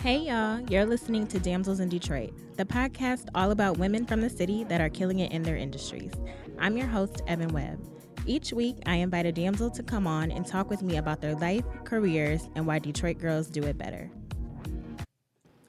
Hey, y'all. You're listening to Damsels in Detroit, the podcast all about women from the city that are killing it in their industries. I'm your host, Evan Webb. Each week, I invite a damsel to come on and talk with me about their life, careers, and why Detroit girls do it better.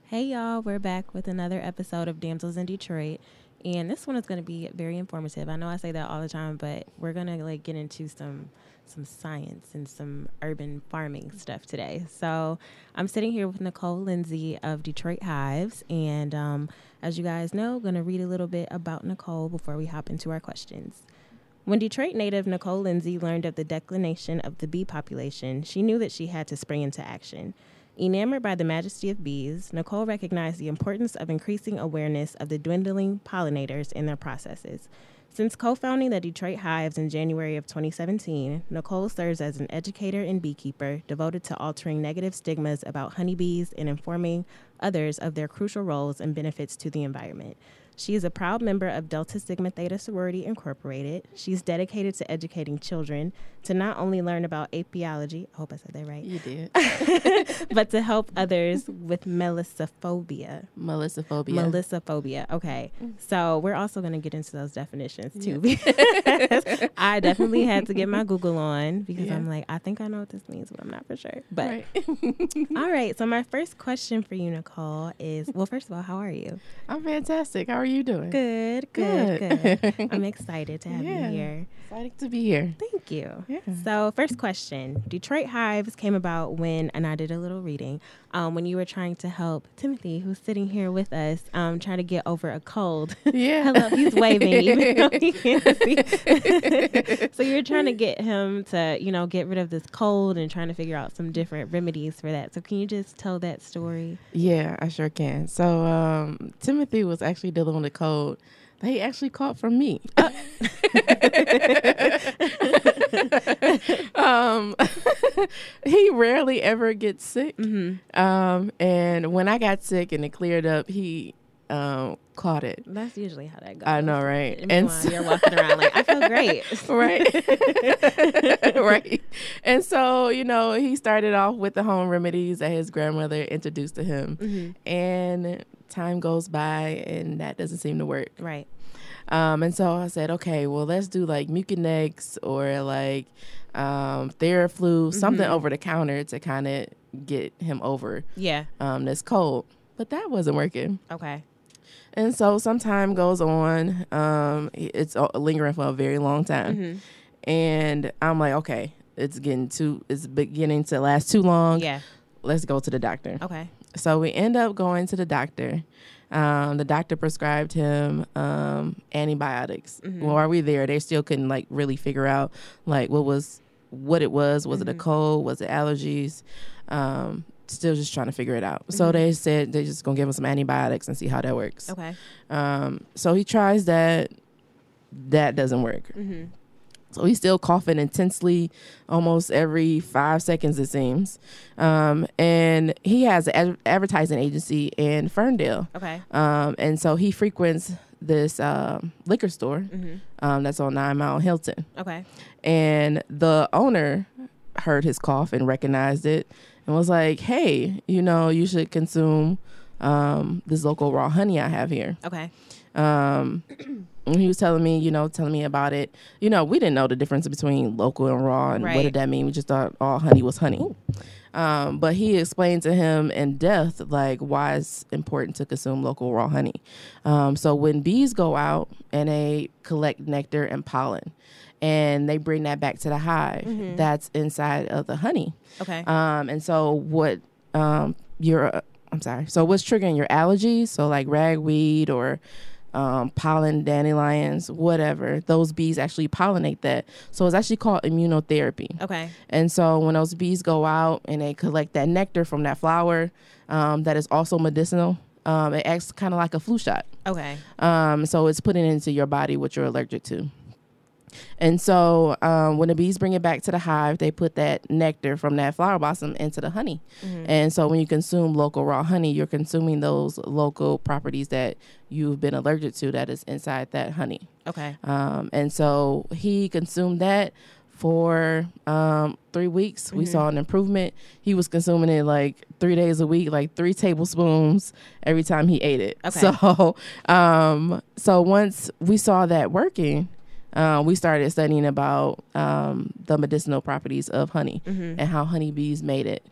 Hey, y'all. We're back with another episode of Damsels in Detroit. And this one is going to be very informative. I know I say that all the time, but we're going to like get into some some science and some urban farming stuff today. So I'm sitting here with Nicole Lindsey of Detroit Hives, and um, as you guys know, going to read a little bit about Nicole before we hop into our questions. When Detroit native Nicole Lindsey learned of the declination of the bee population, she knew that she had to spring into action. Enamored by the majesty of bees, Nicole recognized the importance of increasing awareness of the dwindling pollinators in their processes. Since co founding the Detroit Hives in January of 2017, Nicole serves as an educator and beekeeper devoted to altering negative stigmas about honeybees and informing others of their crucial roles and benefits to the environment. She is a proud member of Delta Sigma Theta Sorority Incorporated. She's dedicated to educating children to not only learn about apiology, I hope I said that right. You did. but to help others with melissophobia. Melissophobia. Melissophobia. Okay. So we're also going to get into those definitions too. Because I definitely had to get my Google on because Yeah. I'm like, I think I know what this means, but I'm not for sure. But Right. all right. So my first question for you, Nicole, is well, first of all, how are you? I'm fantastic. How are you doing? Good, good, Good. good. I'm excited to have Yeah. you here. Excited to be here. Thank you. Yeah. So, first question Detroit Hives came about when, and I did a little reading, um, when you were trying to help Timothy, who's sitting here with us, um, trying to get over a cold. Yeah. Hello, he's waving even though he can't see. so, you were trying to get him to, you know, get rid of this cold and trying to figure out some different remedies for that. So, can you just tell that story? Yeah, I sure can. So um, Timothy was actually dealing with the cold that he actually caught from me. um, he rarely ever gets sick. Mm-hmm. Um, and when I got sick and it cleared up, he um, caught it. That's usually how that goes. I know, right? And And meanwhile, you're walking around like, I feel great. right right and so you know he started off with the home remedies that his grandmother introduced to him Mhm. and time goes by and that doesn't seem to work Right. um, and so i said okay well let's do like mucinex or like um, theraflu something Mhm. over the counter to kind of get him over Yeah. um, this cold but that wasn't working Okay. and so some time goes on um, it's uh, lingering for a very long time Mhm. and I'm like, okay, it's getting too, it's beginning to last too long. Yeah. Let's go to the doctor. Okay. So we end up going to the doctor. Um, the doctor prescribed him um, antibiotics. Mhm. While are we there, they still couldn't like really figure out like what was what it was. Was it a Mhm. cold? Was it allergies? Um, still just trying to figure it out. So Mhm. they said they're just gonna give him some antibiotics and see how that works. Okay. Um, so he tries that. That doesn't work. So he's still coughing intensely almost every five seconds, it seems. Um, and he has an ad- advertising agency in Ferndale. Okay. Um, and so he frequents this um, liquor store Mm-hmm. um, that's on Nine Mile Hilton. Okay. And the owner heard his cough and recognized it and was like, hey, you know, you should consume um, this local raw honey I have here. Okay. And he was telling me, you know, telling me about it. You know, we didn't know the difference between local and raw, and what did that mean? We just thought all honey was honey. Um, but he explained to him in depth like why it's important to consume local raw honey. Um, so when bees go out and they collect nectar and pollen, and they bring that back to the hive, Mhm. that's inside of the honey. Okay. Um, and so what um, your uh, I'm sorry. So what's triggering your allergies? So like ragweed or um, pollen dandelions, whatever. Those bees actually pollinate that. So it's actually called immunotherapy. okay. And so when those bees go out and they collect that nectar from that flower, um, that is also medicinal. Um, it acts kind of like a flu shot. Okay. Um, so it's putting into your body what you're allergic to. And so um, when the bees bring it back to the hive, they put that nectar from that flower blossom into the honey. Mhm. And so when you consume local raw honey, you're consuming those local properties that you've been allergic to that is inside that honey. Okay. Um, and so he consumed that for um, three weeks. We Mhm. saw an improvement. He was consuming it like three days a week, like three tablespoons every time he ate it. Okay. So, um, so once we saw that working, uh, we started studying about um, the medicinal properties of honey Mm-hmm. and how honeybees made it.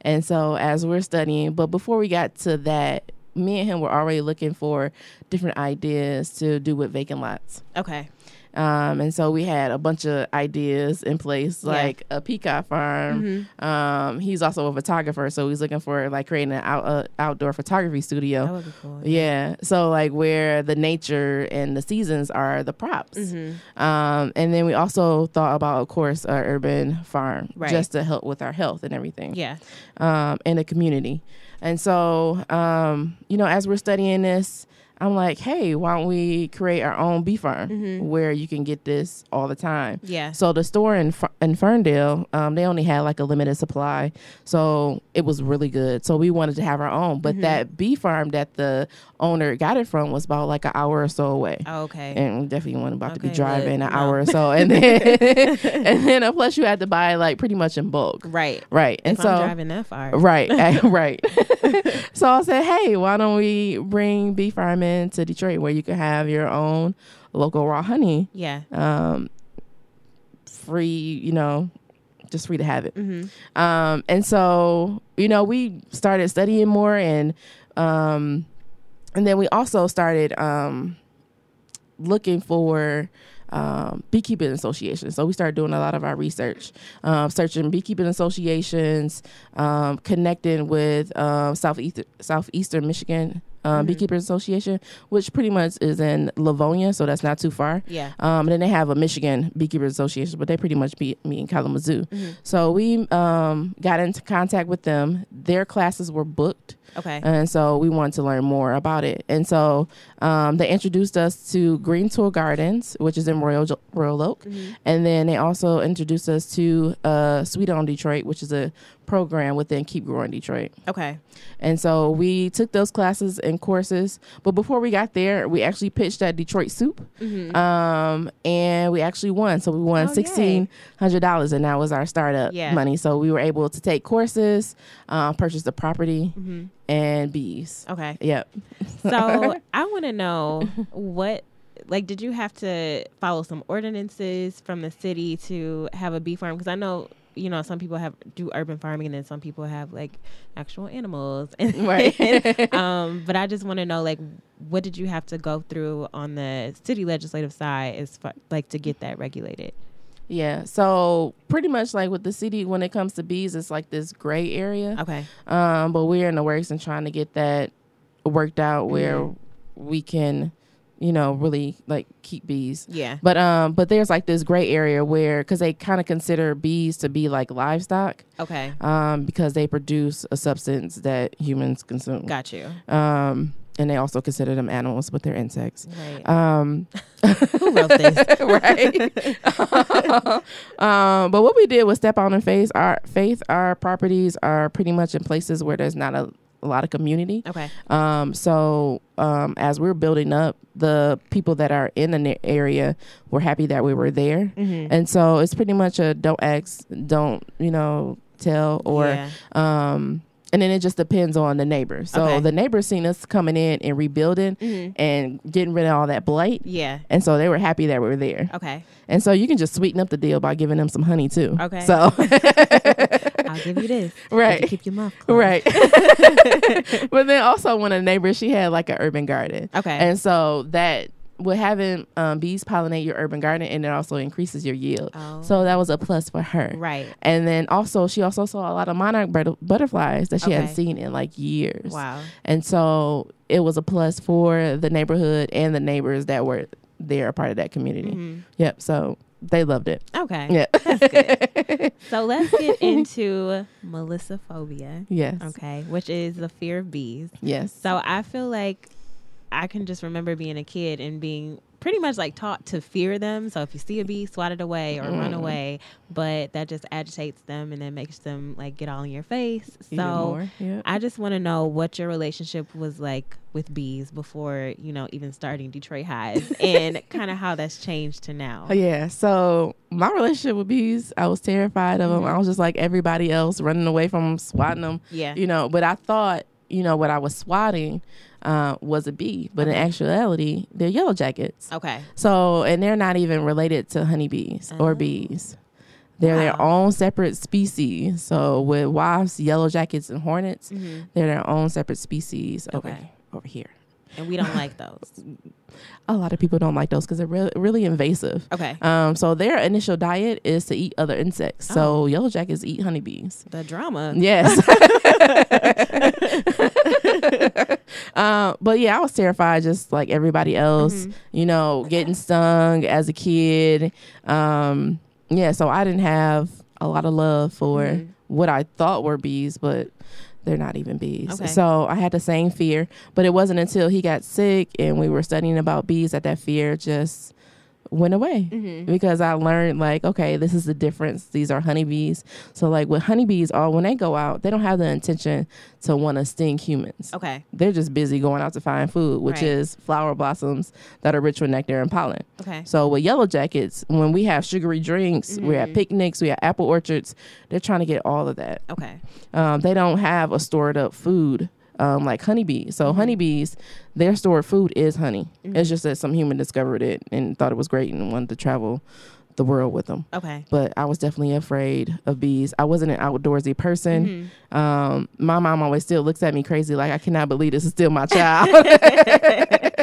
And so as we're studying, but before we got to that, me and him were already looking for different ideas to do with vacant lots. Okay. Um, and so we had a bunch of ideas in place, Yeah. like a peacock farm. Mm-hmm. Um, he's also a photographer, so he's looking for like creating an out, uh, outdoor photography studio. That would be cool. Yeah, so like where the nature and the seasons are the props. Mm-hmm. Um, and then we also thought about, of course, our urban farm, Right. just to help with our health and everything Yeah. um, in the community. And so, um, you know, as we're studying this, I'm like, hey, why don't we create our own bee farm Mhm. where you can get this all the time? Yeah. So the store in in Ferndale, um, they only had like a limited supply, so it was really good. So we wanted to have our own, but Mhm. that bee farm that the owner got it from was about like an hour or so away. Oh, okay. And definitely wasn't about to be driving an no. hour or so, and then and then uh, plus you had to buy like pretty much in bulk, right. right? And if so I'm driving that far. Right, right. so I said, hey, why don't we bring Bee Farm to Detroit where you can have your own local raw honey, Yeah. um, free, you know, just free to have it. Mm-hmm. Um, and so, you know, we started studying more and, um, and then we also started, um, looking for, um, beekeeping associations. So we started doing a lot of our research, um, searching beekeeping associations, um, connecting with um, southeast southeastern Michigan um, Mhm. Beekeepers Association, which pretty much is in Livonia, so that's not too far. Yeah. Um, and then they have a Michigan Beekeepers Association, but they pretty much be, meet in Kalamazoo. Mhm. So we um, got into contact with them. Their classes were booked, Okay. and so we wanted to learn more about it. And so um, they introduced us to Green Toe Gardens, which is in Royal Royal Oak, Mhm. and then they also introduced us to uh, Sweet on Detroit, which is a program within Keep Growing Detroit. Okay. And so we took those classes and courses. But before we got there, we actually pitched at Detroit Soup, Mm-hmm. um, and we actually won. So we won Oh, sixteen hundred dollars, and that was our startup Yeah. money. So we were able to take courses, uh, purchase the property, mm-hmm. And bees. Okay. Yep. So I want to know what, like, did you have to follow some ordinances from the city to have a bee farm? Because I know, you know, some people have do urban farming, and then some people have like actual animals. And Right. um, but I just want to know, like, what did you have to go through on the city legislative side, as far, like, to get that regulated? Yeah. So pretty much like with the city, when it comes to bees, it's like this gray area. Okay. Um, but we're in the works and trying to get that worked out where Mhm. we can, you know, really like keep bees. Yeah. But um, but there's like this gray area where because they kind of consider bees to be like livestock, Okay. um, because they produce a substance that humans consume. Got you. Um, and they also consider them animals, but they're insects. Right. Um, Who wrote this? right. um, but what we did was step out in faith. Our faith, our properties are pretty much in places where there's not a, a lot of community. Okay. Um, so um, as we're building up, the people that are in the area were happy that we were there, Mm-hmm. and so it's pretty much a don't ask, don't you know tell, or yeah. And then it just depends on the neighbors. So Okay. the neighbors seen us coming in and rebuilding Mhm. and getting rid of all that blight. Yeah. And so they were happy that we were there. Okay. And so you can just sweeten up the deal by giving them some honey too. Okay. So I'll give you this. Right. can Keep your mouth closed. Right. but then also one of the neighbors, she had like an urban garden. Okay. And so that with having um, bees pollinate your urban garden and it also increases your yield. oh. So that was a plus for her. right. And then also she also saw a lot of monarch but- butterflies that she hadn't seen in like years. Wow. And so it was a plus for the neighborhood and the neighbors that were there a part of that community. Mhm. Yep. So they loved it. Okay. Yeah. That's good. So let's get into melissophobia. yes. Okay, which is the fear of bees. Yes. So I feel like I can just remember being a kid and being pretty much like taught to fear them. So if you see a bee, swat it away or run Mm. away. But that just agitates them and then makes them like get all in your face. Even So yeah. I just want to know what your relationship was like with bees before, you know, even starting Detroit Hive and kind of how that's changed to now. Oh, Yeah, so my relationship with bees, I was terrified of them. Mhm. I was just like everybody else, running away from them, swatting them. Yeah. You know, but I thought, you know, what I was swatting uh, was a bee, but in actuality, they're yellow jackets. Okay. So, and they're not even related to honeybees Oh. or bees. They're their own separate species. So, with wasps, yellow jackets, and hornets, hmm they're their own separate species over Okay. over here. And we don't like those. A lot of people don't like those because they're really, really invasive. Okay. Um, so their initial diet is to eat other insects. So Oh. yellow jackets eat honeybees. The drama. Yes. uh, but yeah, I was terrified, just like everybody else. Mhm. You know, getting stung as a kid. Um, yeah, so I didn't have a lot of love for Mhm. what I thought were bees, but they're not even bees. Okay. So I had the same fear, but it wasn't until he got sick and we were studying about bees that that fear just went away Mhm. because I learned like, okay, this is the difference. These are honeybees. So like with honeybees, all when they go out, they don't have the intention to want to sting humans. Okay. They're just busy going out to find food, which Right. is flower blossoms that are rich with nectar and pollen. Okay. So with yellow jackets, when we have sugary drinks, we have Mhm. picnics, we have apple orchards, they're trying to get all of that. Okay. Um, they don't have a stored up food um, like honeybees. So Mhm. honeybees, their stored food is honey. Mhm. It's just that some human discovered it and thought it was great and wanted to travel the world with them. Okay. But I was definitely afraid of bees. I wasn't an outdoorsy person. Mhm. Um, my mom always still looks at me crazy, like I cannot believe this is still my child.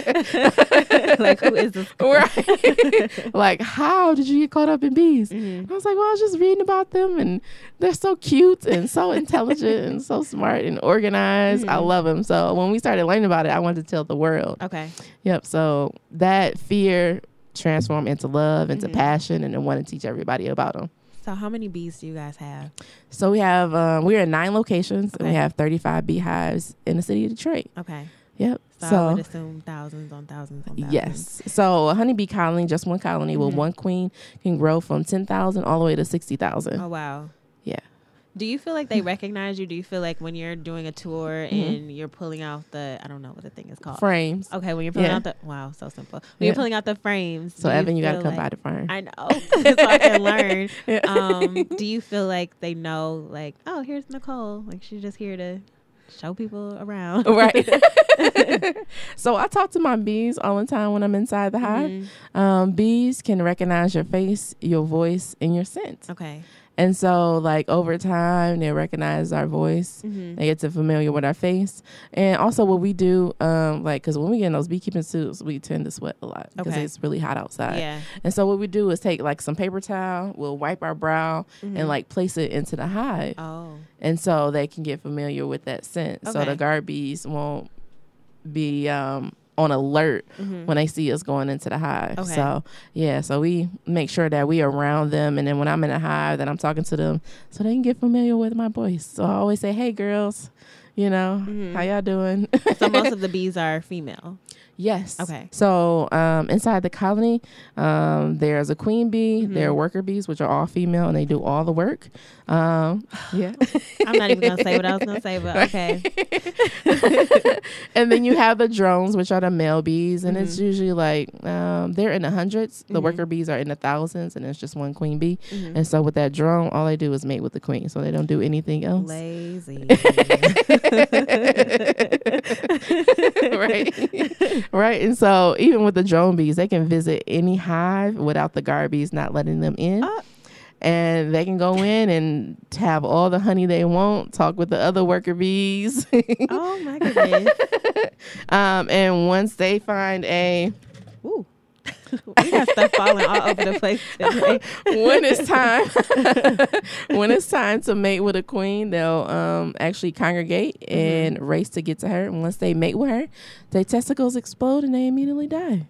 like who is this? girl? right? like, how did you get caught up in bees? Mhm. I was like, well, I was just reading about them, and they're so cute and so intelligent and so smart and organized. I Mhm. love them. So when we started learning about it, I wanted to tell the world. Okay. Yep. So that fear transformed into love, into Mhm. passion, and then want to teach everybody about them. So how many bees do you guys have? So we have um, we're in nine locations, and we have 35 beehives in the city of Detroit. Okay. Yep. So, I would assume thousands on thousands on thousands. yes. So a honeybee colony, just one colony Mhm. with one queen, can grow from 10,000 all the way to 60,000. Oh wow. Do you feel like they recognize you? Do you feel like when you're doing a tour Mhm. and you're pulling out the I don't know what the thing is called. Frames. Okay, when you're pulling Yeah. out the wow, so simple. When Yeah. you're pulling out the frames. So do Evan, you got to come like, by the farm. I know, so I can learn. Yeah. Um, do you feel like they know, like, oh, here's Nicole, like she's just here to show people around, right. so I talk to my bees all the time when I'm inside the hive. Mhm. Um, bees can recognize your face, your voice, and your scent. Okay. And so, like over time, they recognize our voice. Mm-hmm. They get to familiar with our face, and also what we do, um, like because when we get in those beekeeping suits, we tend to sweat a lot because Okay. it's really hot outside. Yeah. And so what we do is take like some paper towel, we'll wipe our brow, Mhm. and like place it into the hive, Oh. and so they can get familiar with that scent. So the guard bees won't be um, on alert Mhm. when they see us going into the hive. Okay. So yeah, so we make sure that we around them, and then when I'm in the hive, that I'm talking to them, so they can get familiar with my voice. So I always say, "Hey, girls." You know, Mhm. how y'all doing? so most of the bees are female. Yes. Okay. So um, inside the colony, um, there's a queen bee. There are Mhm. worker bees, which are all female, and they do all the work. Um, yeah. I'm not even gonna say what I was gonna say, but okay. and then you have the drones, which are the male bees, and it's Mhm. usually like um, they're in the hundreds. The Mhm. worker bees are in the thousands, and it's just one queen bee. Mhm. And so with that drone, all they do is mate with the queen, so they don't do anything else. Lazy. Right right and so even with the drone bees they can visit any hive without the guard bees not letting them in Oh. and they can go in and have all the honey they want talk with the other worker bees oh my goodness. um, and once they find a Ooh. we got stuff falling all over the place today. when it's time when it's time to mate with a queen they'll um, actually congregate Mm-hmm. and race to get to her and once they mate with her their testicles explode and they immediately die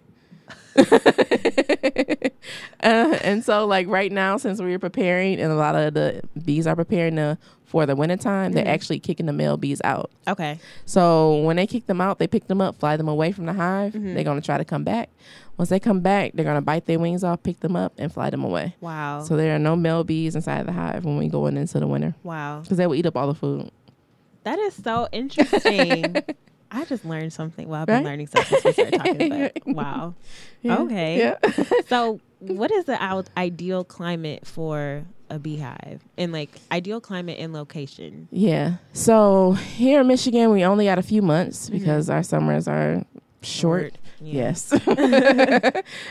uh, and so like right now since we're preparing and a lot of the bees are preparing to before the wintertime, they're Mhm. actually kicking the male bees out. Okay. So when they kick them out, they pick them up, fly them away from the hive. Mhm. They're gonna try to come back. Once they come back, they're gonna bite their wings off, pick them up, and fly them away. Wow. So there are no male bees inside the hive when we go in into the winter wow. because they will eat up all the food. That is so interesting. I just learned something. Well, I've been Right? learning stuff since we started talking. But wow. Okay. Yeah. So, what is the ideal climate for a beehive, and like ideal climate and location? Yeah. So here in Michigan, we only got a few months Mhm. because our summers are short. Yeah. Yes.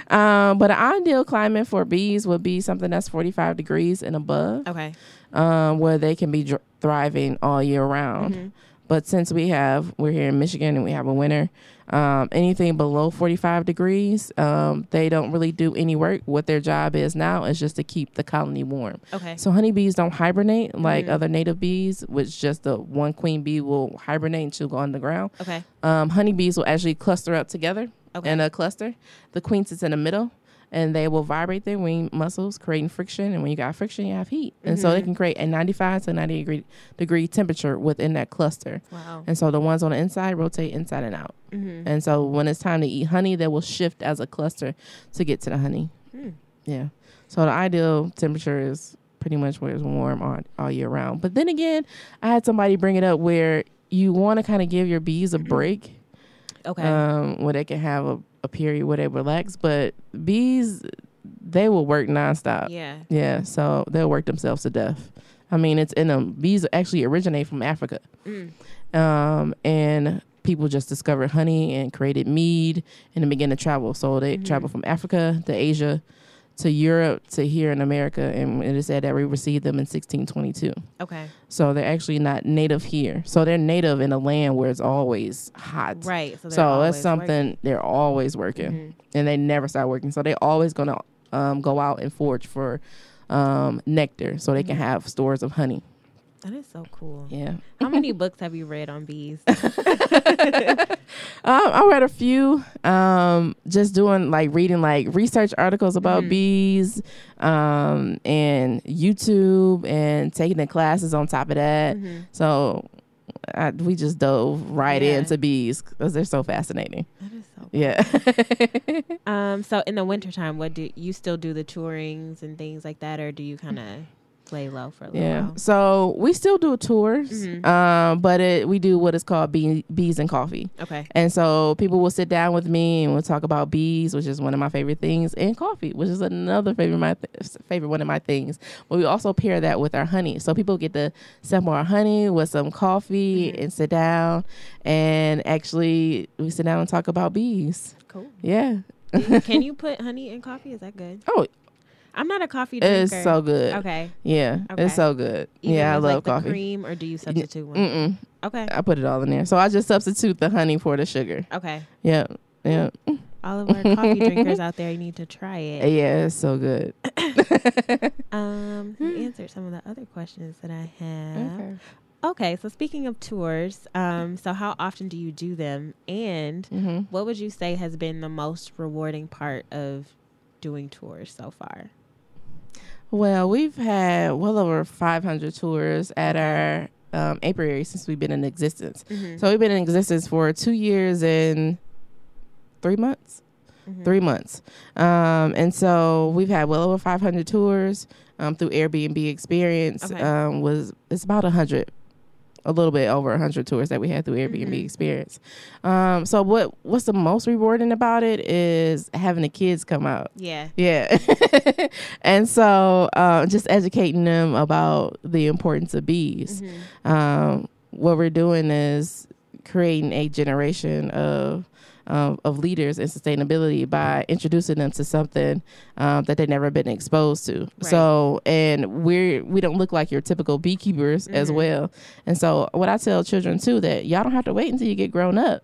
um, but an ideal climate for bees would be something that's 45 degrees and above, Okay. um, where they can be dr- thriving all year round. Mhm. But since we have, we're here in Michigan and we have a winter, um, anything below 45 degrees, um, they don't really do any work. What their job is now is just to keep the colony warm. Okay. So honeybees don't hibernate like Mhm. other native bees, which just the one queen bee will hibernate and she'll go on the ground. Okay. Um, honeybees will actually cluster up together Okay. in a cluster. The queen sits in the middle, and they will vibrate their wing muscles, creating friction. And when you got friction, you have heat, and so they Mhm. can create a 95 to 90 degree degree temperature within that cluster. wow. And so the ones on the inside rotate inside and out. Mm-hmm. And so when it's time to eat honey, they will shift as a cluster to get to the honey. Hmm. Yeah. So the ideal temperature is pretty much where it's warm all, all year round. But then again, I had somebody bring it up where you want to kind of give your bees a break, Okay. um, where they can have a, a period where they relax. But bees, they will work nonstop. yeah. Yeah. So they'll work themselves to death. I mean, it's in them. Bees actually originate from Africa Mm. um, and people just discovered honey and created mead and then began to travel. So they Mhm. traveled from Africa to Asia to Europe to here in America, and it is said that we received them in 1622. Okay. So they're actually not native here. So they're native in a land where it's always hot. Right. So, So that's something they're always working, working. and they never stop working. So they're always gonna um, go out and forage for um, nectar, so they can Mhm. have stores of honey. That is so cool. Yeah. How many books have you read on bees? Um, I read a few. Um, just doing like reading like research articles about Mhm. bees, um, and YouTube, and taking the classes on top of that. Mhm. So I, we just dove right Yeah. into bees because they're so fascinating. That is so. Yeah. Um. So in the wintertime, what do you still do the tourings and things like that, or do you kind of lay low for a little yeah. while? So we still do tours, Mhm. um, but it, we do what is called bee, bees and coffee. Okay. And so people will sit down with me and we'll talk about bees, which is one of my favorite things, and coffee, which is another favorite my th- favorite one of my things. But we also pair that with our honey, so people get to sample our honey with some coffee Mhm. and sit down, and actually we sit down and talk about bees. Cool. Yeah, Can you put honey in coffee? Is that good? Oh. I'm not a coffee drinker. it's so good. Okay. Yeah, Okay. it's so good. Even yeah, I love like, the coffee. cream, or do you substitute one? Mm-mm. Okay. I put it all in there, so I just substitute the honey for the sugar. Okay. Yeah, yeah, All of our coffee drinkers out there, you need to try it. yeah. It's so good. Um, you answered some of the other questions that I have. Okay. Okay, so speaking of tours, um, so how often do you do them, and Mm-hmm. what would you say has been the most rewarding part of doing tours so far? Well, we've had well over 500 tours at our um, apiary since we've been in existence. Mm-hmm. So we've been in existence for two years and three months. Mm-hmm. Three months. Um, and so we've had well over 500 tours um, through Airbnb Experience. Okay. Um, was it's about 100, a little bit over 100 tours that we had through Airbnb Mhm. Experience. Um, so what what's the most rewarding about it is having the kids come out. Yeah. Yeah. and so uh, just educating them about the importance of bees. Mhm. Um, what we're doing is creating a generation of um, of leaders in sustainability by introducing them to something um, that they've never been exposed to. Right. So, and we're we don't look like your typical beekeepers as Mhm. well. And so, what I tell children too that y'all don't have to wait until you get grown up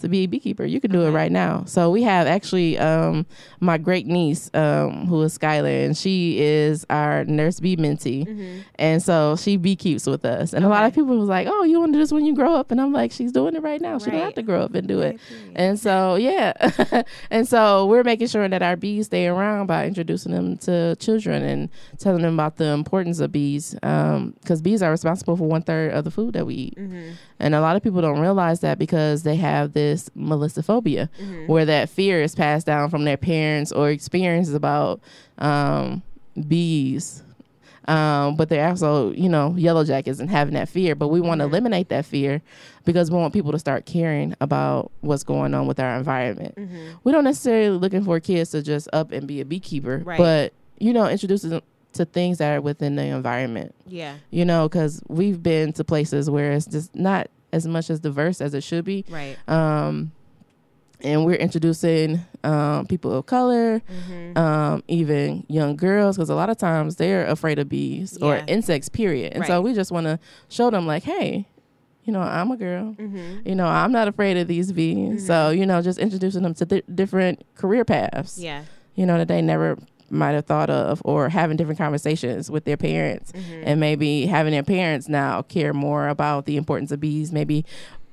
to be a beekeeper. You can do it right now. So we have actually um, my great niece, um, who is Skylar, and she is our nurse bee mentee, Mm-hmm. and so she beekeeps with us. And a lot of people was like, "Oh, you want to do this when you grow up?" And I'm like, "She's doing it right now. She don't have to grow up and do it." Right. And so, yeah. and so we're making sure that our bees stay around by introducing them to children and telling them about the importance of bees. Because bees are responsible for one third of the food that we eat. Mm-hmm. And a lot of people don't realize that because they have this melissophobia, Mm-hmm. where that fear is passed down from their parents or experiences about um, bees. Um, but they're also, you know, yellow jackets and having that fear. But we want to Mhm. eliminate that fear because we want people to start caring about what's going on with our environment. Mm-hmm. We don't necessarily looking for kids to just up and be a beekeeper, Right. but you know, introduce them to things that are within the environment. Yeah. You know, because we've been to places where it's just not as much as diverse as it should be. Right. Um, and we're introducing um, people of color, Mm-hmm. um, even young girls, because a lot of times they're afraid of bees or insects, period. And so we just want to show them, like, hey, you know, I'm a girl. Mm-hmm. You know, I'm not afraid of these bees. So, you know, just introducing them to di- different career paths, Yeah. you know, that they never might have thought of, or having different conversations with their parents Mm-hmm. and maybe having their parents now care more about the importance of bees, maybe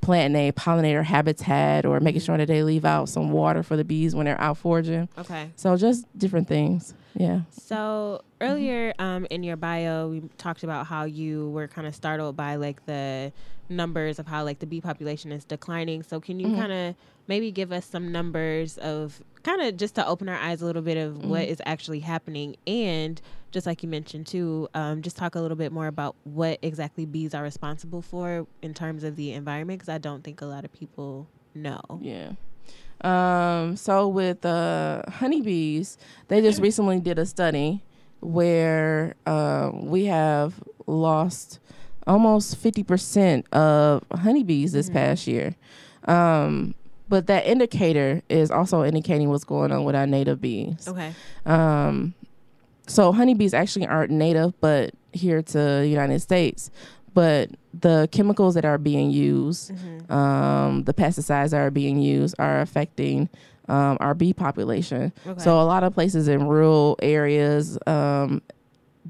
planting a pollinator habitat or making sure that they leave out some water for the bees when they're out foraging. Okay. So just different things. Yeah. So Mm-hmm. earlier um, in your bio, we talked about how you were kind of startled by like the numbers of how like the bee population is declining. So can you Mhm. kind of maybe give us some numbers of kind of just to open our eyes a little bit of what Mhm. is actually happening and just like you mentioned too, um, just talk a little bit more about what exactly bees are responsible for in terms of the environment because I don't think a lot of people know. Yeah. Um, so with uh, honeybees, they just recently did a study where um, we have lost almost 50% of honeybees this Mhm. past year. Um, but that indicator is also indicating what's going on with our native bees. Okay. Um, so honeybees actually aren't native, but here to the United States. But the chemicals that are being used, Mm-hmm. um, the pesticides that are being used, are affecting um, our bee population. Okay. So a lot of places in rural areas, um,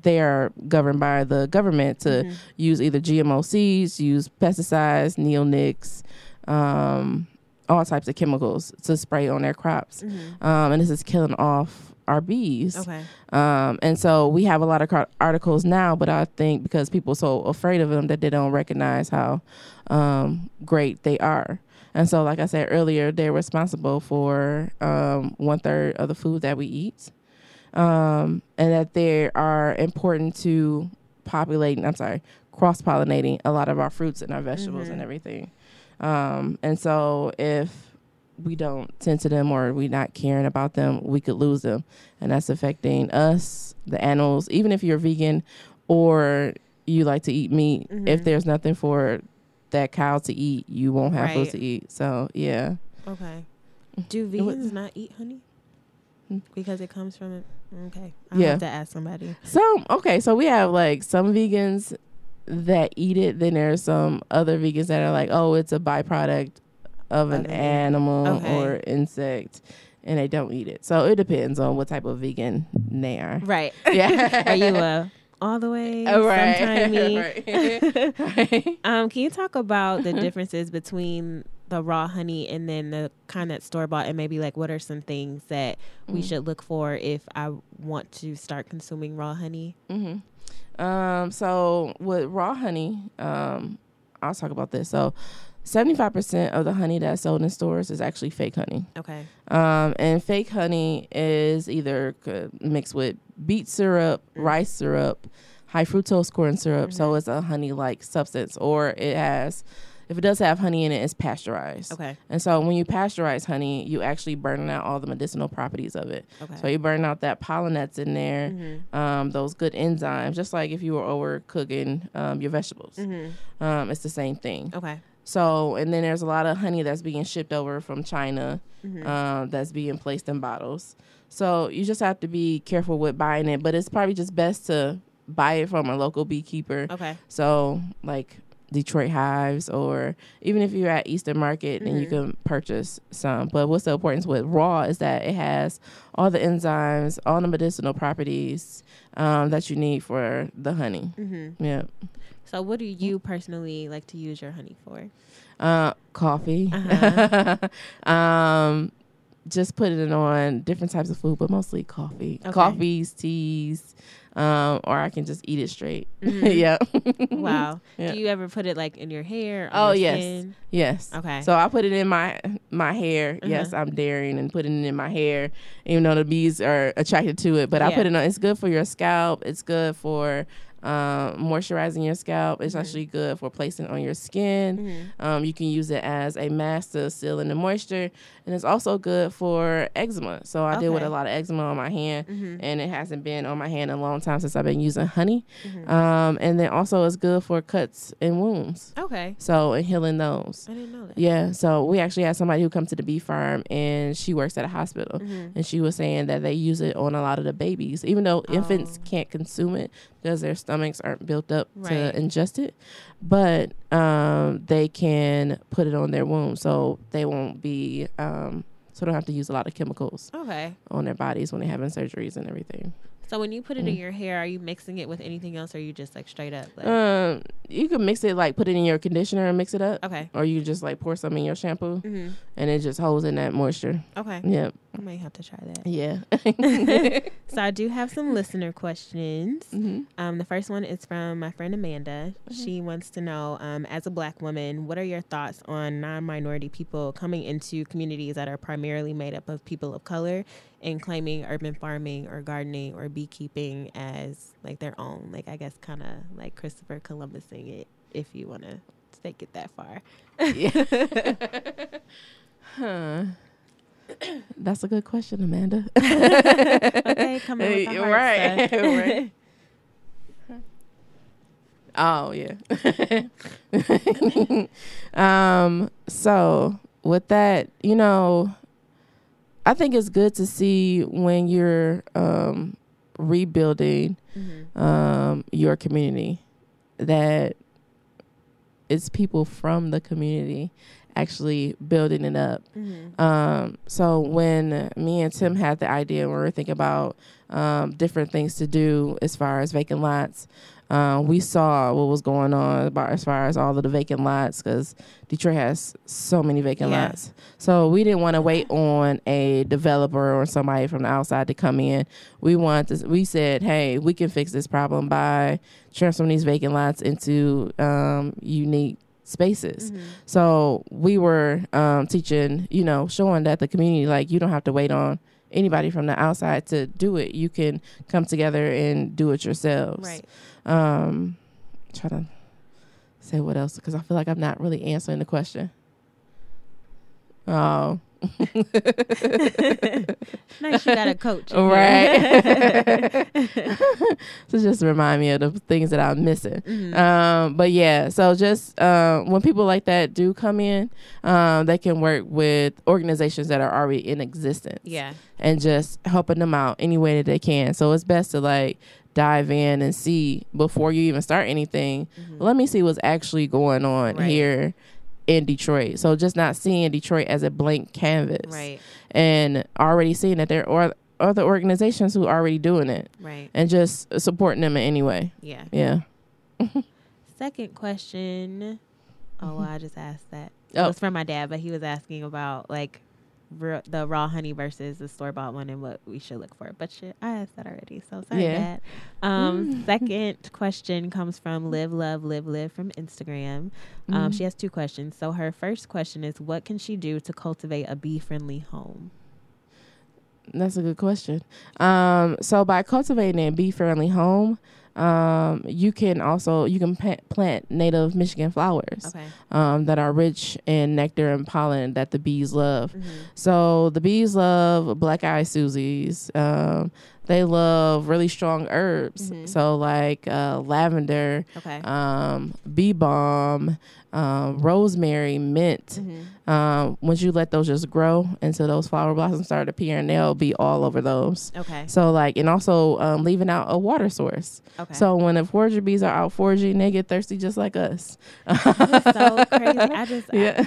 they are governed by the government to Mhm. use either GMO seeds, use pesticides, neonics, um, all types of chemicals to spray on their crops. Mhm. Um, and this is killing off our bees. Okay. Um, and so we have a lot of articles now, but I think because people are so afraid of them that they don't recognize how um, great they are. And so, like I said earlier, they're responsible for um, one third of the food that we eat, um, and that they are important to populating. I'm sorry, cross pollinating a lot of our fruits and our vegetables Mhm. and everything. Um, and so, if we don't tend to them or we're not caring about them, we could lose them, and that's affecting us, the animals. Even if you're vegan or you like to eat meat, if Mhm. there's nothing for that cow to eat, you won't have food Right. to eat. So yeah, Okay. Do vegans not eat honey? Hmm. Because it comes from it. Okay. I'll Yeah. have to ask somebody. some okay. So we have like some vegans that eat it. Then there's some other vegans that are like, oh, it's a byproduct of an Of an animal okay. or insect, and they don't eat it. So it depends on what type of vegan they are. Right. Yeah. Are you a all the way? Oh, right. right. right. Um, can you talk about the differences between the raw honey and then the kind that's store bought, and maybe like what are some things that we Mm. should look for if I want to start consuming raw honey? Mm-hmm. Um, so with raw honey, um, I'll talk about this. So, seventy-five percent of the honey that's sold in stores is actually fake honey. Okay. Um, and fake honey is either mixed with beet syrup, Mm. rice syrup, high fructose corn syrup. So Mhm. it's a honey-like substance, or it has, if it does have honey in it, it's pasteurized. Okay. And so when you pasteurize honey, you actually burning out all the medicinal properties of it. Okay. So you burn out that pollen that's in there, Mhm. um, those good enzymes, just like if you were over cooking um, your vegetables. Mhm. Um, it's the same thing. Okay. So, and then there's a lot of honey that's being shipped over from China Mhm. um, that's being placed in bottles. So you just have to be careful with buying it, but it's probably just best to buy it from a local beekeeper. Okay. So, like Detroit Hives, or even if you're at Eastern Market, then you Mhm. can purchase some. But what's the importance with raw is that it has all the enzymes, all the medicinal properties um, that you need for the honey. Mm-hmm. Yeah. So, what do you personally like to use your honey for? Uh, coffee. Uh-huh. um, just putting it on different types of food, but mostly coffee, Okay. coffees, teas, um, or I can just eat it straight. Mhm. yeah. Wow. Yeah. Do you ever put it like in your hair? Oh, your yes. skin? Yes. Okay. So I put it in my my hair. Yes, Uh-huh. I'm daring and putting it in my hair, even though the bees are attracted to it. But I put it on. It's good for your scalp. It's good for um, moisturizing your scalp. It's Mhm. actually good for placing on your skin. Mhm. Um, you can use it as a mask to seal in the moisture, and it's also good for eczema. So I deal with a lot of eczema on my hand, Mhm. and it hasn't been on my hand in a long time since I've been using honey. Mhm. Um, and then also it's good for cuts and wounds. Okay. So and healing those. I didn't know that. Yeah. So we actually had somebody who come to the bee farm, and she works at a hospital. Mhm. And she was saying that they use it on a lot of the babies, even though infants Oh. can't consume it because their stomachs aren't built up Right. to ingest it. But um, they can put it on their wound, so they won't be, um, so they don't have to use a lot of chemicals Okay. on their bodies when they're having surgeries and everything. So when you put it in Mm. your hair, are you mixing it with anything else, or are you just like straight up? Like, Um, you can mix it like put it in your conditioner and mix it up, okay. or you just like pour some in your shampoo, hmm and it just holds in that moisture. Okay. Yep. I might have to try that. Yeah. So I do have some listener questions. hmm Um, the first one is from my friend Amanda. Mm-hmm. She wants to know, um, as a black woman, what are your thoughts on non-minority people coming into communities that are primarily made up of people of color and claiming urban farming or gardening or beekeeping as like their own? Like I guess kind of like Christopher Columbusing it, if you want to take it that far. Yeah. huh. That's a good question, Amanda. okay, come on Hey, right, right. Oh yeah. um. So with that, you know, I think it's good to see when you're um, rebuilding Mhm. um, your community that it's people from the community actually building it up. Mhm. Um, so when me and Tim had the idea, we were thinking about um, different things to do as far as vacant lots, um, we saw what was going on about as far as all of the vacant lots because Detroit has so many vacant Yeah. lots. So we didn't want to wait on a developer or somebody from the outside to come in. We wanted to, we said, hey, we can fix this problem by transforming these vacant lots into um, unique spaces. Mhm. So we were um, teaching, you know, showing that the community, like, you don't have to wait on anybody from the outside to do it. You can come together and do it yourselves. Right. Um, try to say what else because I feel like I'm not really answering the question. Oh, nice, you got a coach. Right. so just remind me of the things that I'm missing. Mhm. Um, but yeah, so just uh, when people like that do come in, um, they can work with organizations that are already in existence. yeah. and just helping them out any way that they can. So it's best to like dive in and see before you even start anything. Mhm. Let me see what's actually going on Right. here in Detroit. So just not seeing Detroit as a blank canvas, Right. and already seeing that there are other organizations who are already doing it, Right. and just supporting them in any way. Yeah. Yeah. Second question. Oh, well, I just asked that. It Oh. was from my dad, but he was asking about like the raw honey versus the store bought one and what we should look for. But shit, I asked that already, so sorry, Yeah. Dad. Um, second question comes from Live Love Live Live from Instagram. Um, Mhm. She has two questions. So her first question is, what can she do to cultivate a bee friendly home? That's a good question. Um, so by cultivating a bee friendly home, um, you can also you can pa- plant native Michigan flowers Okay. um, that are rich in nectar and pollen that the bees love. Mhm. So the bees love black eye Susies. Um, they love really strong herbs. Mhm. So like uh, lavender, Okay. um, bee balm, um, rosemary, mint. Mm-hmm. Um, once you let those just grow until those flower blossoms start appearing, they'll be all over those. Okay. So like, and also um, leaving out a water source. Okay. So when the forager bees are out foraging, they get thirsty just like us. So crazy. I just I- Yeah.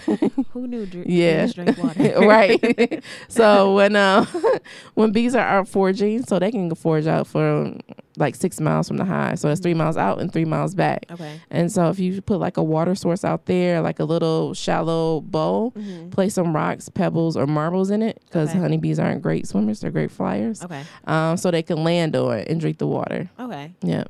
who knew dr- Yeah. drink water? right. so when uh when bees are out foraging, so they can forage out for like six miles from the hive. So that's three miles out and three miles back. Okay. And so if you put like a water source out there, like a little shallow bowl, Mm-hmm. place some rocks, pebbles, or marbles in it, because Okay. honeybees aren't great swimmers; they're great flyers. Okay. Um, so they can land on it and drink the water. Okay. Yeah,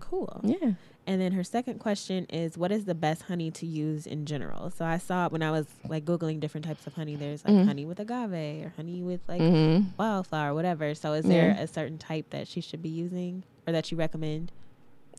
Cool. yeah. And then her second question is, what is the best honey to use in general? So I saw when I was like googling different types of honey. There's like Mhm. honey with agave or honey with like hmm wildflower, whatever. So is there Yeah. a certain type that she should be using or that you recommend?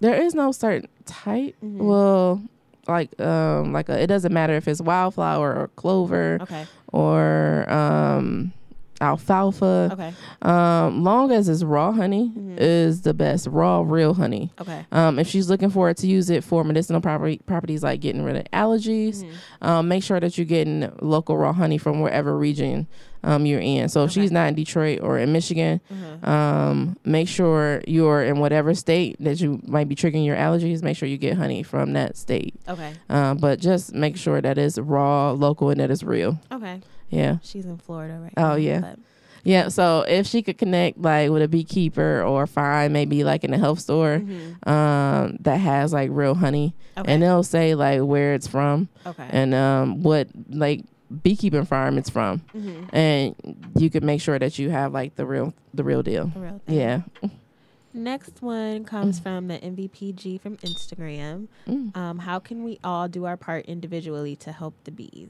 There is no certain type. Mhm. Well, like um, like a, it doesn't matter if it's wildflower or clover Okay. or um, alfalfa. Okay. Um, long as it's raw honey Mhm. is the best. Raw, real honey. Okay. Um, if she's looking for it to use it for medicinal property, properties like getting rid of allergies, Mhm. um, make sure that you're getting local raw honey from wherever region um, you're in. So if Okay. she's not in Detroit or in Michigan, Mhm. um, make sure you're in whatever state that you might be triggering your allergies. Make sure you get honey from that state. Okay. Um, but just make sure that it's raw, local, and that it's real. Okay. Yeah. She's in Florida right now. Oh, now. yeah. but- Yeah. So if she could connect like with a beekeeper or find maybe like in a health store Mhm. um, that has like real honey, Okay. and they'll say like where it's from okay. and um, what like beekeeping farm it's from, Mhm. and you can make sure that you have like the real the real deal. The real thing. Yeah. Next one comes from the MVPG from Instagram. Mm. Um, how can we all do our part individually to help the bees?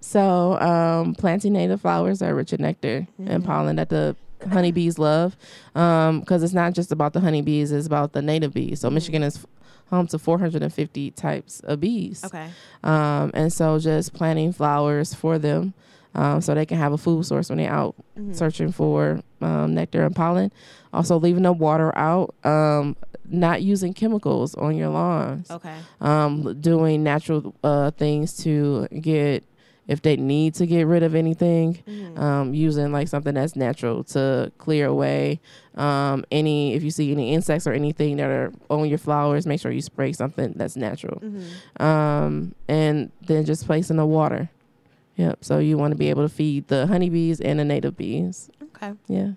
So, um, planting native flowers are rich in nectar and Mhm. pollen that the honeybees love. Because it's not just about the honeybees; it's about the native bees. So, Mhm. Michigan is home to 450 types of bees. Okay. Um, and so, just planting flowers for them, um, so they can have a food source when they're out Mhm. searching for um, nectar and pollen. Also, leaving the water out. Um, not using chemicals on your lawns Okay. um, doing natural uh, things to get if they need to get rid of anything Mhm. um, using like something that's natural to clear away um, any if you see any insects or anything that are on your flowers make sure you spray something that's natural Mhm. um, and then just place in the water yep so you want to be able to feed the honeybees and the native bees Okay. yeah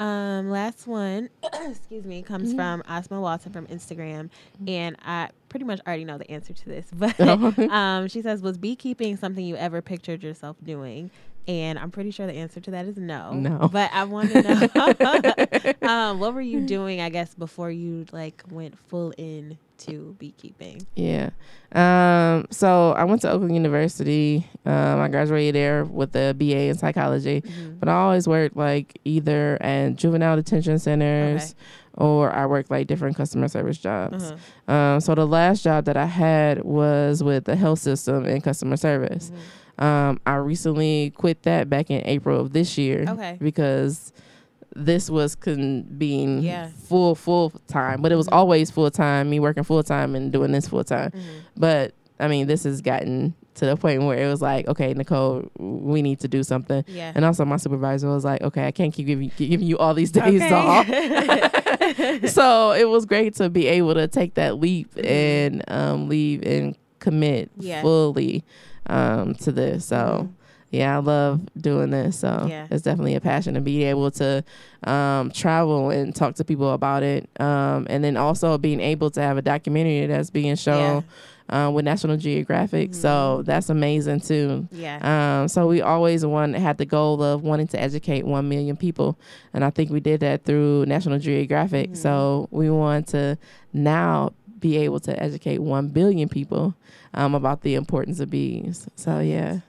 Um, last one, excuse me, comes Mhm. from Asma Watson from Instagram, and I pretty much already know the answer to this, but um, she says, "Was beekeeping something you ever pictured yourself doing?" And I'm pretty sure the answer to that is no. No. But I want to know, um, what were you doing? I guess before you like went full in to beekeeping. Yeah. Um, so I went to Oakland University. Um, I graduated there with a BA in psychology. Mhm. But I always worked like either at juvenile detention centers or I worked like different customer service jobs. Uh-huh. Um, so the last job that I had was with the health system and customer service. Mhm. Um, I recently quit that back in April of this year Okay. because this was con- being Yeah. full full time, but it was Mhm. always full time. Me working full time and doing this full time. Mhm. But I mean, this has gotten to the point where it was like, okay, Nicole, we need to do something. Yeah. And also, my supervisor was like, okay, I can't keep giving, giving you all these days off. Okay. so it was great to be able to take that leap Mhm. and um, leave and commit Yeah. fully um, to this. So Mhm. Yeah, I love doing this. So Yeah. it's definitely a passion to be able to um, travel and talk to people about it. Um, and then also being able to have a documentary that's being shown uh, with National Geographic. So Mhm. that's amazing too. Yeah. Um, so we always want had the goal of wanting to educate one million people, and I think we did that through National Geographic. Mhm. So we want to now be able to educate one billion people um, about the importance of bees. So yeah.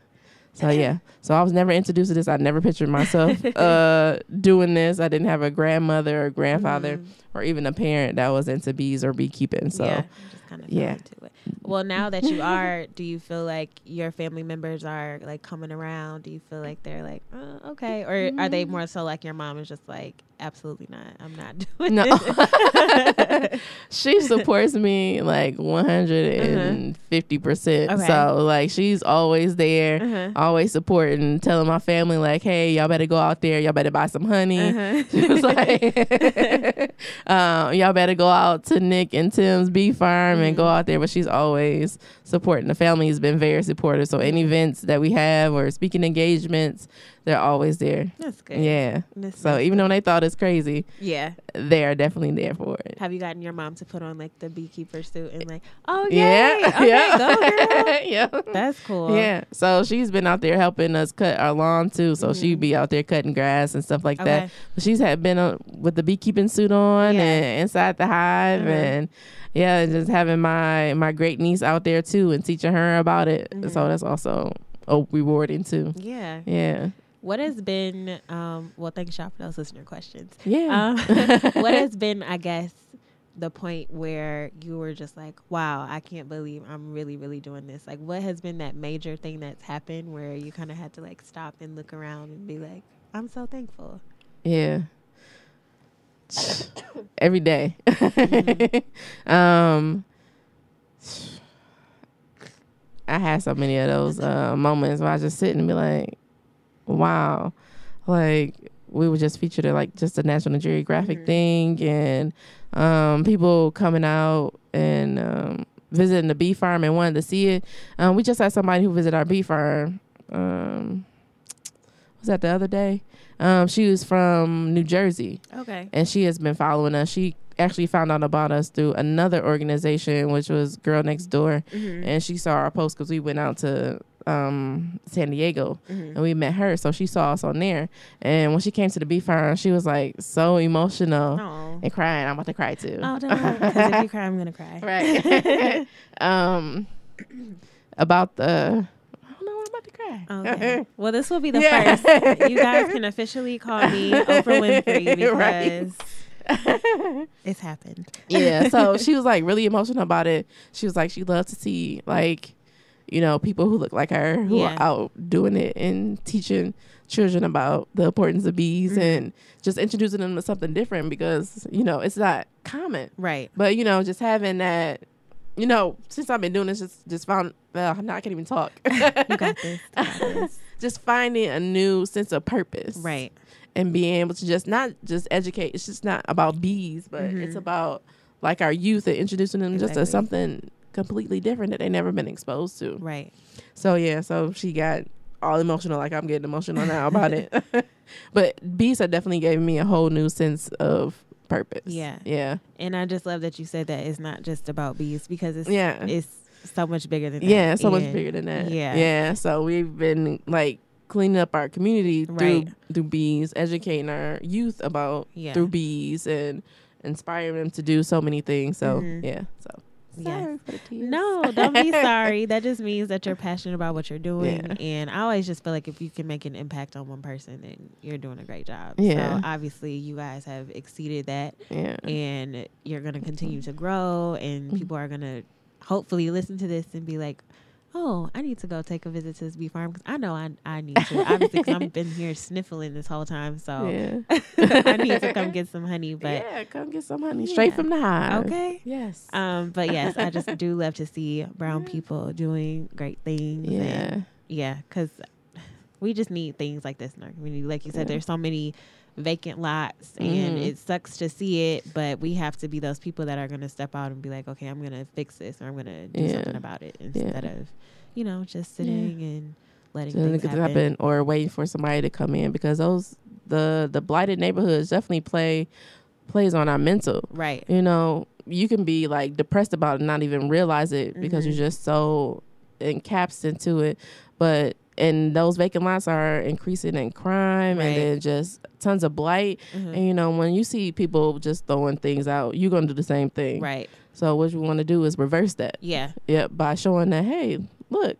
So yeah, so I was never introduced to this. I never pictured myself uh, doing this. I didn't have a grandmother or grandfather Mhm. or even a parent that was into bees or beekeeping. So yeah. kind of Yeah. into it. Well, now that you are, do you feel like your family members are like coming around? Do you feel like they're like, uh, okay, or are they Mm. more so like your mom is just like, absolutely not, I'm not doing No. she supports me like 150 percent. Okay. So like she's always there, Uh-huh. always supporting, telling my family like, "Hey, y'all better go out there. Y'all better buy some honey." Uh-huh. She was like, um, "Y'all better go out to Nick and Tim's bee farm and go Mm-hmm. out there." But she's always supporting. The family has been very supportive. So any events that we have or speaking engagements, they're always there. That's good. Yeah. That's So nice. even though they thought it's crazy, yeah. they are definitely there for it. Have you gotten your mom to put on like the beekeeper suit and like, oh Yeah, yeah, okay, yeah, go girl. yeah. That's cool. Yeah, so she's been out there helping us cut our lawn too. So she'd be out there cutting grass and stuff like that. Mm-hmm. But she's had been uh, with the beekeeping suit on Yeah. and inside the hive, Mhm. and yeah, just having my my great niece out there too and teaching her about it. Mhm. So that's also oh, rewarding too. Yeah. Yeah, What has been? Um, well, thanks, y'all, for those listener questions. yeah. Um, what has been, I guess, the point where you were just like, wow, I can't believe I'm really, really doing this? Like, what has been that major thing that's happened where you kind of had to like stop and look around and be like, I'm so thankful. Yeah. Every day. Mm-hmm. um I had so many of those uh, moments where I just sit and be like, wow. Like we were just featured at like just a National Geographic Mhm. thing and um people coming out and um visiting the bee farm and wanted to see it. Um we just had somebody who visited our bee farm. Um was that the other day? Um, she was from New Jersey Okay. and she has been following us. She actually found out about us through another organization, which was Girl Next Door, Mm-hmm. and she saw our post because we went out to um, San Diego Mm-hmm. and we met her. So she saw us on there, and when she came to the bee farm, she was like so emotional Oh. and crying. I'm about to cry too. Oh, don't. Because if you cry, I'm gonna cry. right. um, about the. I don't know. I'm about to cry. Okay. Well, this will be the Yeah. first. You guys can officially call me Oprah Winfrey because Right. it's happened. yeah so she was like really emotional about it she was like she loved to see like you know people who look like her who Yeah. are out doing it and teaching children about the importance of bees Mhm. and just introducing them to something different because you know it's not common Right. but you know just having that you know since i've been doing this just just found now i can't even talk You got this. You got this. just finding a new sense of purpose Right. And being able to just not just educate. It's just not about bees, but Mhm. it's about like our youth and introducing them just to something completely different that they never been exposed to. Right. So yeah, so she got all emotional, like I'm getting emotional now about it. but bees have definitely gave me a whole new sense of purpose. Yeah. yeah, And I just love that you said that it's not just about bees because it's yeah, it's so much bigger than that. yeah. So much bigger than that. yeah. yeah. So we've been like cleaning up our community through Right. through bees, educating our youth about Yeah. through bees and inspiring them to do so many things. So Mhm. yeah, so Yeah. sorry for the tears. No, don't be sorry. That just means that you're passionate about what you're doing. Yeah. And I always just feel like if you can make an impact on one person, then you're doing a great job. Yeah. So obviously, you guys have exceeded that, Yeah, and you're going to continue to grow, and people are going to hopefully listen to this and be like, oh, I need to go take a visit to this bee farm because I know I, I need to. Obviously, because I've been here sniffling this whole time. So yeah. I need to come get some honey. But yeah, come get some honey straight from the hive. okay. Yes. Um, but yes, I just do love to see brown people doing great things. yeah. And yeah, because we just need things like this in our community. Like you said, Yeah. there's so many vacant lots, and Mhm. it sucks to see it. But we have to be those people that are going to step out and be like, okay, I'm going to fix this, or I'm going to do Yeah. something about it, instead of, you know, just sitting and letting Just things happen. happen or waiting for somebody to come in because those the the blighted neighborhoods definitely play plays on our mental. Right. You know, you can be like depressed about it and not even realize it because Mhm. you're just so encapsulated into it. But and those vacant lots are increasing in crime Right. and then just tons of blight. Mhm. And you know, when you see people just throwing things out, you're gonna do the same thing. Right. So what you want to do is reverse that. Yeah. Yep, by showing that, hey, look,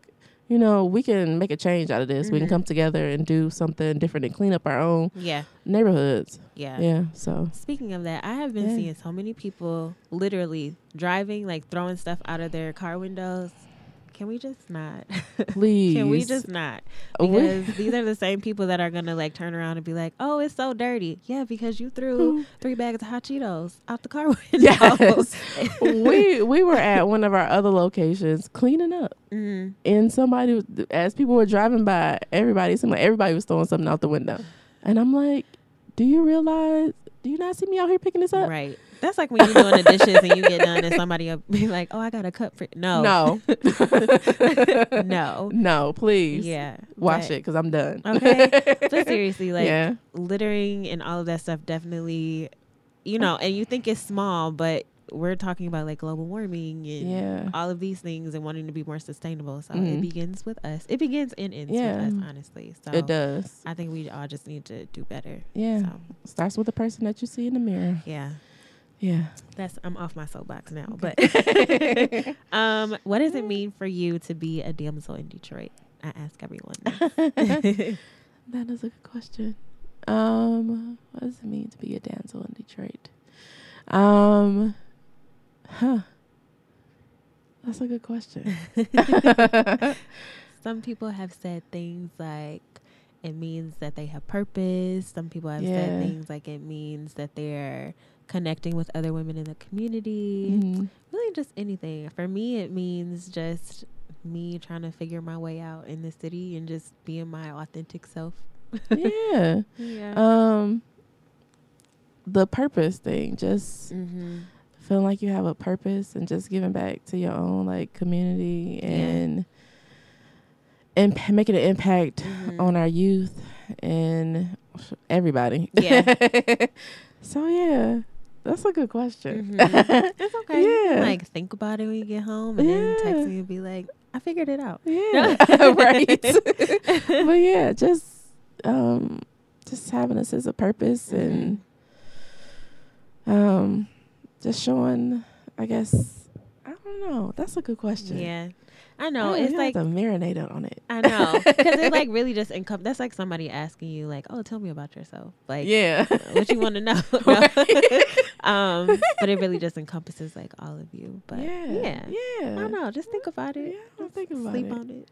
you know, we can make a change out of this. We can Mhm. come together and do something different and clean up our own Yeah. neighborhoods. Yeah. Yeah. So Speaking of that, I have been Yeah. seeing so many people literally driving, like throwing stuff out of their car windows. Can we just not? please, Can we just not? We- Because these are the same people that are gonna like turn around and be like, "Oh, it's so dirty." Yeah, because you threw three bags of hot Cheetos out the car window. Yes. we we were at one of our other locations cleaning up, Mhm. and somebody, as people were driving by, everybody seemed like everybody was throwing something out the window, and I'm like, do you realize? Do you not see me out here picking this up? Right. That's like when you're doing the dishes and you get done and somebody will be like, "Oh, I got a cup for no, No, no, no, please, yeah, wash but- it because I'm done. Okay. But seriously, like yeah, littering and all of that stuff definitely, you know, and you think it's small, but we're talking about like global warming and yeah, all of these things and wanting to be more sustainable. So it Mhm. begins with us. It begins and ends Yeah. with us, honestly. So it does. I think we all just need to do better. Yeah, So starts with the person that you see in the mirror. yeah, Yeah. that's I'm off my soapbox now. But um, what does it mean for you to be a damsel in Detroit? I ask everyone. That is a good question. Um, what does it mean to be a damsel in Detroit? Um, huh. That's a good question. Some people have said things like it means that they have purpose. Some people have said things like it means that they're connecting with other women in the community. Mhm. Really, just anything. For me, it means just me trying to figure my way out in the city and just being my authentic self. yeah. Yeah. Um, the purpose thing, just mm-hmm. feeling like you have a purpose and just giving back to your own like community Yeah. and and p- making an impact Mhm. on our youth and everybody. Yeah. so yeah, that's a good question. Mhm. It's okay. You can, Yeah. like think about it when you get home and then text me and be like, I figured it out. yeah, right. but yeah, just um, just having a sense of purpose and um, just showing. I guess I don't know. That's a good question. Yeah. I know. I it's like to marinate on it. I know because it like really just encom- That's like somebody asking you like, "Oh, tell me about yourself." Like, yeah. what you want to know. Um, but it really just encompasses like all of you. But yeah, yeah. I don't know. Just think about it. Yeah. I'm thinking about Sleep it. on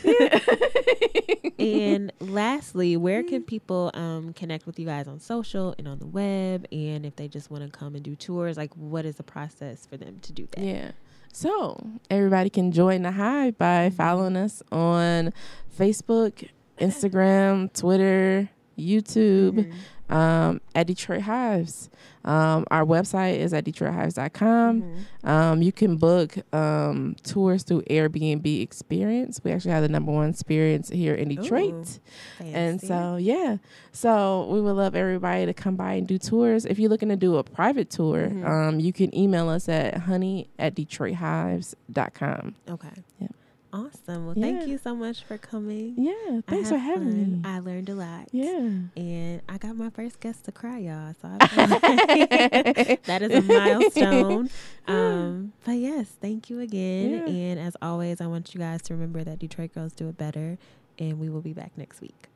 it. And lastly, where can people um, connect with you guys on social and on the web? And if they just want to come and do tours, like what is the process for them to do that? Yeah. So everybody can join the hive by following us on Facebook, Instagram, Twitter, YouTube, Mhm. Um, at Detroit Hives. Um, our website is at DetroitHives.com. Mhm. Um, you can book um, tours through Airbnb Experience. We actually have the number one experience here in Detroit. Ooh, And so, yeah. So we would love everybody to come by and do tours. If you're looking to do a private tour, Mhm. um, you can email us at honey at detroithives.com. okay. Yep. Awesome. Well, Yeah. thank you so much for coming. Yeah. Thanks for having fun. me. I learned a lot. yeah. And I got my first guest to cry, y'all. So like that is a milestone. Um, but yes, thank you again. Yeah. And as always, I want you guys to remember that Detroit girls do it better. And we will be back next week.